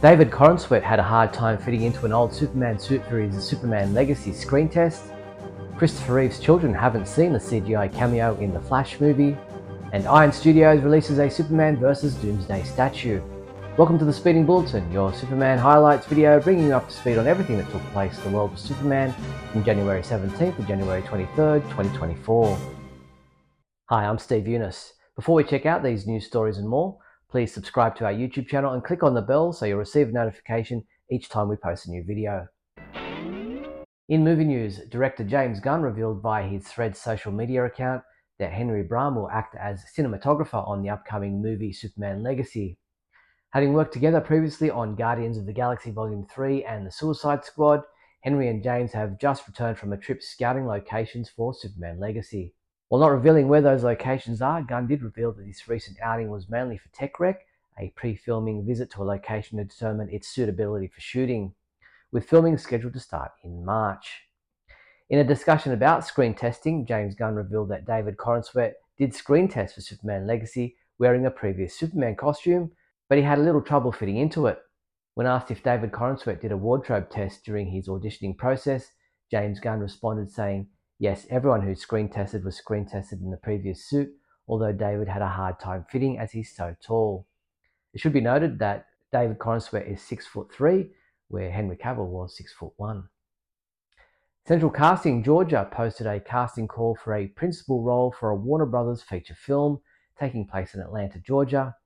David Corenswet had a hard time fitting into an old Superman suit for his Superman Legacy screen test. Christopher Reeve's children haven't seen the CGI cameo in the Flash movie. And Iron Studios releases a Superman vs. Doomsday statue. Welcome to the Speeding Bulletin, your Superman highlights video bringing you up to speed on everything that took place in the world of Superman from January 17th to January 23rd, 2024. Hi, I'm Steve Younis. Before we check out these news stories and more, please subscribe to our YouTube channel and click on the bell so you'll receive a notification each time we post a new video. In movie news, director James Gunn revealed via his Threads social media account that Henry Braham will act as cinematographer on the upcoming movie Superman Legacy. Having worked together previously on Guardians of the Galaxy Volume 3 and The Suicide Squad, Henry and James have just returned from a trip scouting locations for Superman Legacy. While not revealing where those locations are, Gunn did reveal that this recent outing was mainly for Tech Recce, a pre-filming visit to a location to determine its suitability for shooting, with filming scheduled to start in March. In a discussion about screen testing, James Gunn revealed that David Corenswet did screen test for Superman Legacy wearing a previous Superman costume, but he had a little trouble fitting into it. When asked if David Corenswet did a wardrobe test during his auditioning process, James Gunn responded saying, Yes, everyone who screen tested was screen tested in the previous suit, although David had a hard time fitting as he's so tall. It should be noted that David Corenswet is six foot three, where Henry Cavill was six foot one. Central Casting Georgia posted a casting call for a principal role for a Warner Brothers feature film taking place in Atlanta, Georgia.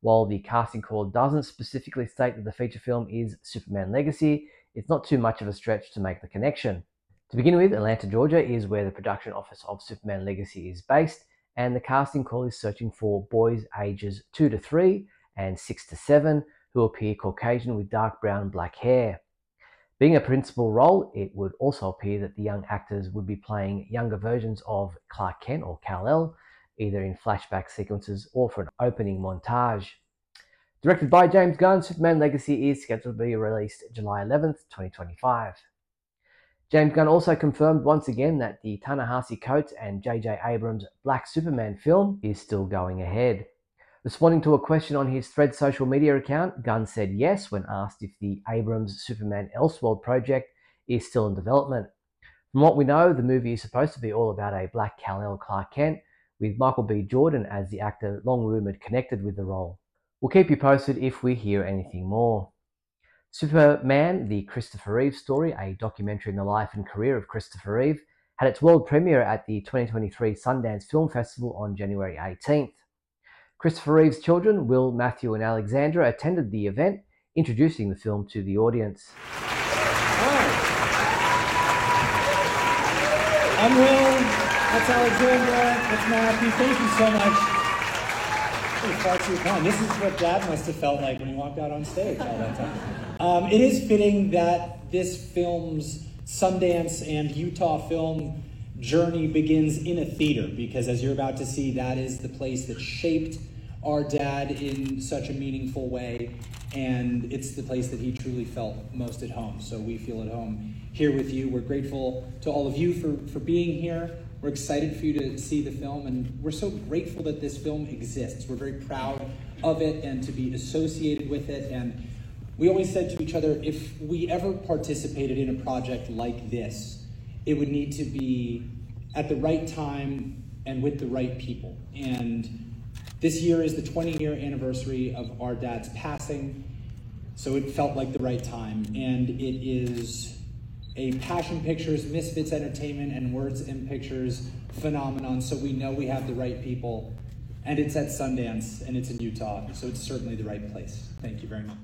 While the casting call doesn't specifically state that the feature film is Superman Legacy, it's not too much of a stretch to make the connection. To begin with, Atlanta, Georgia is where the production office of Superman Legacy is based, and the casting call is searching for boys ages 2 to 3 and 6 to 7 who appear Caucasian with dark brown and black hair. Being a principal role, it would also appear that the young actors would be playing younger versions of Clark Kent or Kal-El, either in flashback sequences or for an opening montage. Directed by James Gunn, Superman Legacy is scheduled to be released July 11th, 2025. James Gunn also confirmed once again that the Ta-Nehisi Coates and J.J. Abrams Black Superman film is still going ahead. Responding to a question on his Thread social media account, Gunn said yes when asked if the Abrams Superman Elseworld project is still in development. From what we know, the movie is supposed to be all about a black Kal-El Clark Kent, with Michael B. Jordan as the actor long rumored connected with the role. We'll keep you posted if we hear anything more. Superman, the Christopher Reeve story, a documentary in the life and career of Christopher Reeve, had its world premiere at the 2023 Sundance Film Festival on January 18th. Christopher Reeve's children, Will, Matthew, and Alexandra, attended the event, introducing the film to the audience. Hi. I'm Will. That's Alexandra. That's Matthew. Thank you so much far too kind. This is what Dad must have felt like when he walked out on stage all that time. Um, it is fitting that this film's Sundance and Utah film journey begins in a theater because, as you're about to see, that is the place that shaped our dad in such a meaningful way, and it's the place that he truly felt most at home. So we feel at home here with you. We're grateful to all of you for, for being here. We're excited for you to see the film, and we're so grateful that this film exists. We're very proud of it and to be associated with it. And we always said to each other if we ever participated in a project like this, it would need to be at the right time and with the right people. And this year is the 20 year anniversary of our dad's passing, so it felt like the right time. And it is a Passion Pictures, Misfits Entertainment, and Words and Pictures phenomenon, so we know we have the right people. And it's at Sundance, and it's in Utah, so it's certainly the right place. Thank you very much.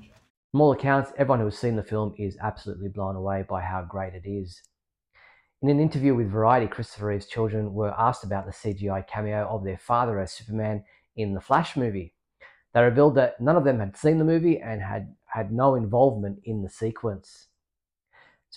From all accounts, everyone who has seen the film is absolutely blown away by how great it is. In an interview with Variety, Christopher Reeve's children were asked about the CGI cameo of their father as Superman in the Flash movie. They revealed that none of them had seen the movie and had had no involvement in the sequence.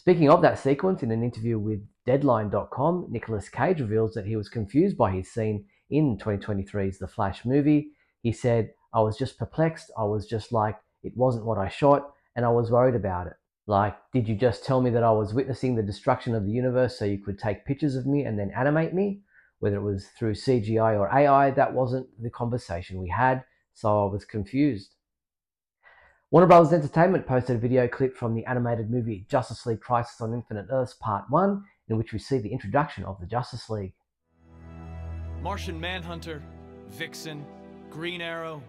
Speaking of that sequence, in an interview with Deadline.com, Nicolas Cage reveals that he was confused by his scene in 2023's The Flash movie. He said, I was just perplexed. I was just like, it wasn't what I shot, and I was worried about it. Like, did you just tell me that I was witnessing the destruction of the universe so you could take pictures of me and then animate me? Whether it was through CGI or AI, that wasn't the conversation we had, so I was confused. Warner Bros. Entertainment posted a video clip from the animated movie Justice League Crisis on Infinite Earths Part 1, in which we see the introduction of the Justice League. Martian Manhunter, Vixen, Green Arrow,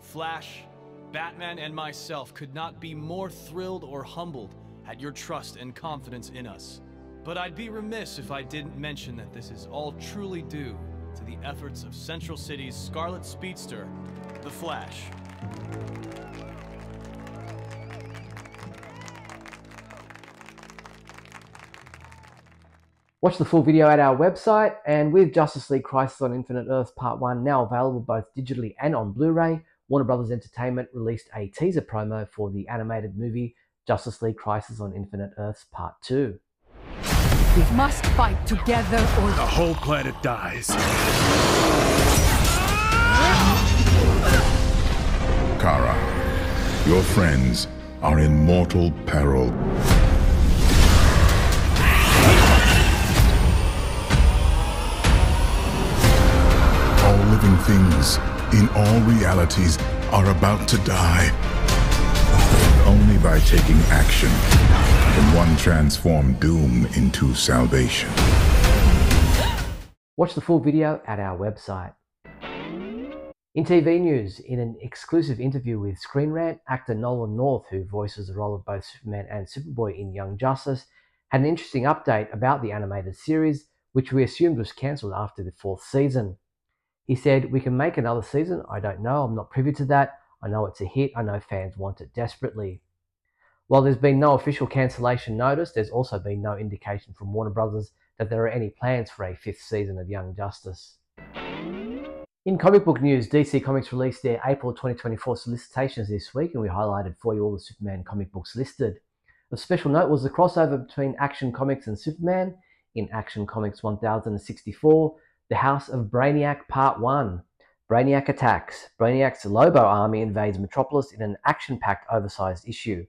Flash, Batman, and myself could not be more thrilled or humbled at your trust and confidence in us. But I'd be remiss if I didn't mention that this is all truly due to the efforts of Central City's Scarlet Speedster, The Flash. Watch the full video at our website, and with Justice League Crisis on Infinite Earths Part 1 now available both digitally and on Blu ray, Warner Bros. Entertainment released a teaser promo for the animated movie Justice League Crisis on Infinite Earths Part 2. We must fight together or The whole planet dies. Kara, your friends are in mortal peril. Things in all realities are about to die. Only by taking action can one transform doom into salvation. Watch the full video at our website. In TV news, in an exclusive interview with Screen Rant, actor Nolan North, who voices the role of both Superman and Superboy in Young Justice, had an interesting update about the animated series, which we assumed was cancelled after the fourth season. He said, We can make another season. I don't know. I'm not privy to that. I know it's a hit. I know fans want it desperately. While there's been no official cancellation notice, there's also been no indication from Warner Brothers that there are any plans for a fifth season of Young Justice. In comic book news, DC Comics released their April 2024 solicitations this week, and we highlighted for you all the Superman comic books listed. Of special note was the crossover between Action Comics and Superman in Action Comics 1064, The House of Brainiac Part 1. Brainiac attacks. Brainiac's Lobo army invades Metropolis in an action packed, oversized issue.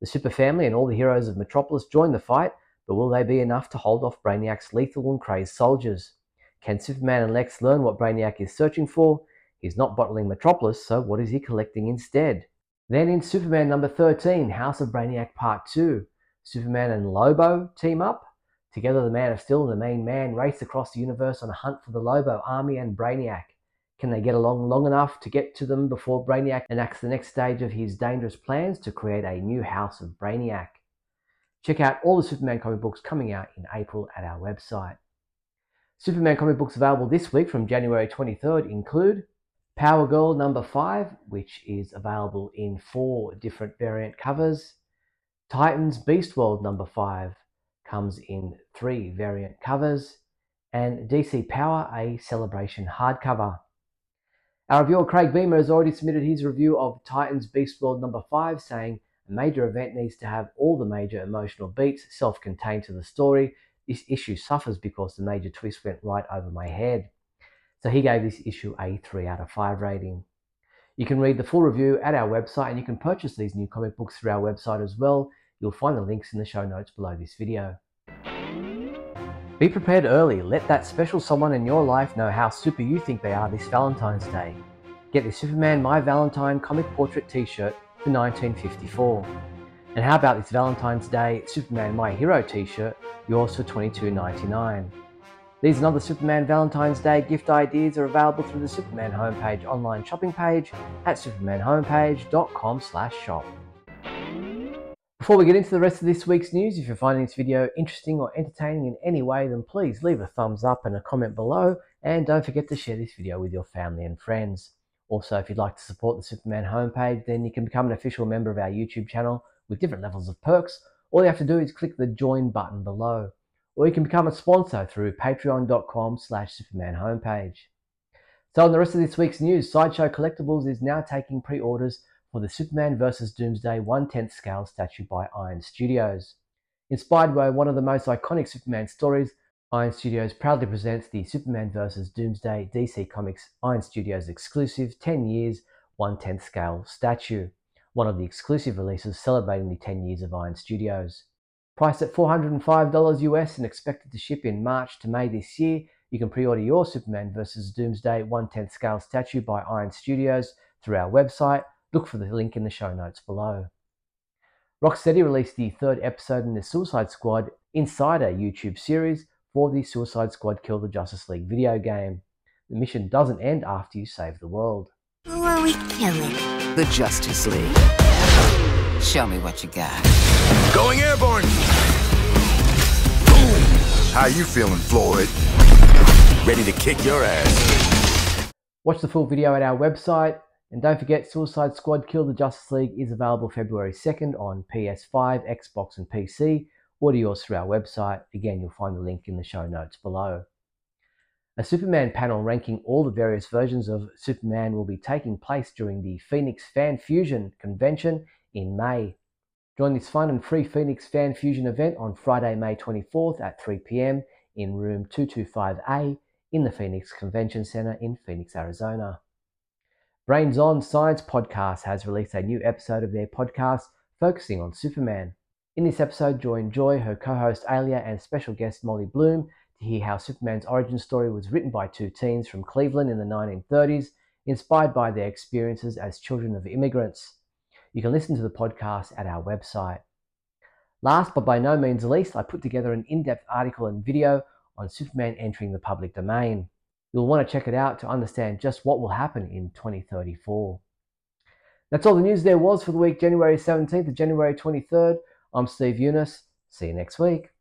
The Super Family and all the heroes of Metropolis join the fight, but will they be enough to hold off Brainiac's lethal and crazed soldiers? Can Superman and Lex learn what Brainiac is searching for? He's not bottling Metropolis, so what is he collecting instead? Then in Superman number 13, House of Brainiac Part 2, Superman and Lobo team up. Together, the Man of Steel and the Main Man race across the universe on a hunt for the Lobo army and Brainiac. Can they get along long enough to get to them before Brainiac enacts the next stage of his dangerous plans to create a new House of Brainiac? Check out all the Superman comic books coming out in April at our website. Superman comic books available this week from January 23rd include Power Girl number 5, which is available in four different variant covers. Titans Beast World number 5 comes in three variant covers. And DC Power, a celebration hardcover. Our reviewer Craig Beamer has already submitted his review of Titans Beast World number 5, saying a major event needs to have all the major emotional beats self contained to the story. This issue suffers because the major twist went right over my head. So he gave this issue a 3 out of 5 rating. You can read the full review at our website and you can purchase these new comic books through our website as well. You'll find the links in the show notes below this video. Be prepared early. Let that special someone in your life know how super you think they are this Valentine's Day. Get the Superman My Valentine comic portrait t shirt for 1954. And how about this Valentine's Day Superman My Hero t shirt, yours for $22.99. These and other Superman Valentine's Day gift ideas are available through the Superman homepage online shopping page at supermanhomepage.com/shop. Before we get into the rest of this week's news, if you're finding this video interesting or entertaining in any way, then please leave a thumbs up and a comment below, and don't forget to share this video with your family and friends. Also, if you'd like to support the Superman homepage, then you can become an official member of our YouTube channel with different levels of perks. All you have to do is click the join button below or you can become a sponsor through patreon.com slash superman homepage. So on the rest of this week's news, Sideshow Collectibles is now taking pre-orders for the Superman vs. Doomsday 1 10th scale statue by Iron Studios. Inspired by one of the most iconic Superman stories, Iron Studios proudly presents the Superman vs. Doomsday DC Comics Iron Studios exclusive 10 years 1 10th scale statue, one of the exclusive releases celebrating the 10 years of Iron Studios. Priced at $405 US and expected to ship in March to May this year, you can pre order your Superman vs. Doomsday 1 10th scale statue by Iron Studios through our website, Look for the link in the show notes below. Rocksteady released the third episode in the Suicide Squad Insider YouTube series for the Suicide Squad Kill the Justice League video game. The mission doesn't end after you save the world. Who are we killing? The Justice League. Show me what you got. Going airborne! Boom! How you feeling, Floyd? Ready to kick your ass. Watch the full video at our website. And don't forget, Suicide Squad Kill the Justice League is available February 2nd on PS5, Xbox, and PC. Order yours through our website. Again, you'll find the link in the show notes below. A Superman panel ranking all the various versions of Superman will be taking place during the Phoenix Fan Fusion convention in May. Join this fun and free Phoenix Fan Fusion event on Friday, May 24th at 3 pm in room 225A in the Phoenix Convention Center in Phoenix, Arizona. Brains On Science Podcast has released a new episode of their podcast focusing on Superman. In this episode, join Joy, her co host Alia, and special guest Molly Bloom to hear how Superman's origin story was written by two teens from Cleveland in the 1930s, inspired by their experiences as children of immigrants. You can listen to the podcast at our website. Last but by no means least, I put together an in depth article and video on Superman entering the public domain. You'll want to check it out to understand just what will happen in 2034. That's all the news there was for the week January 17th to January 23rd. I'm Steve Younis. See you next week.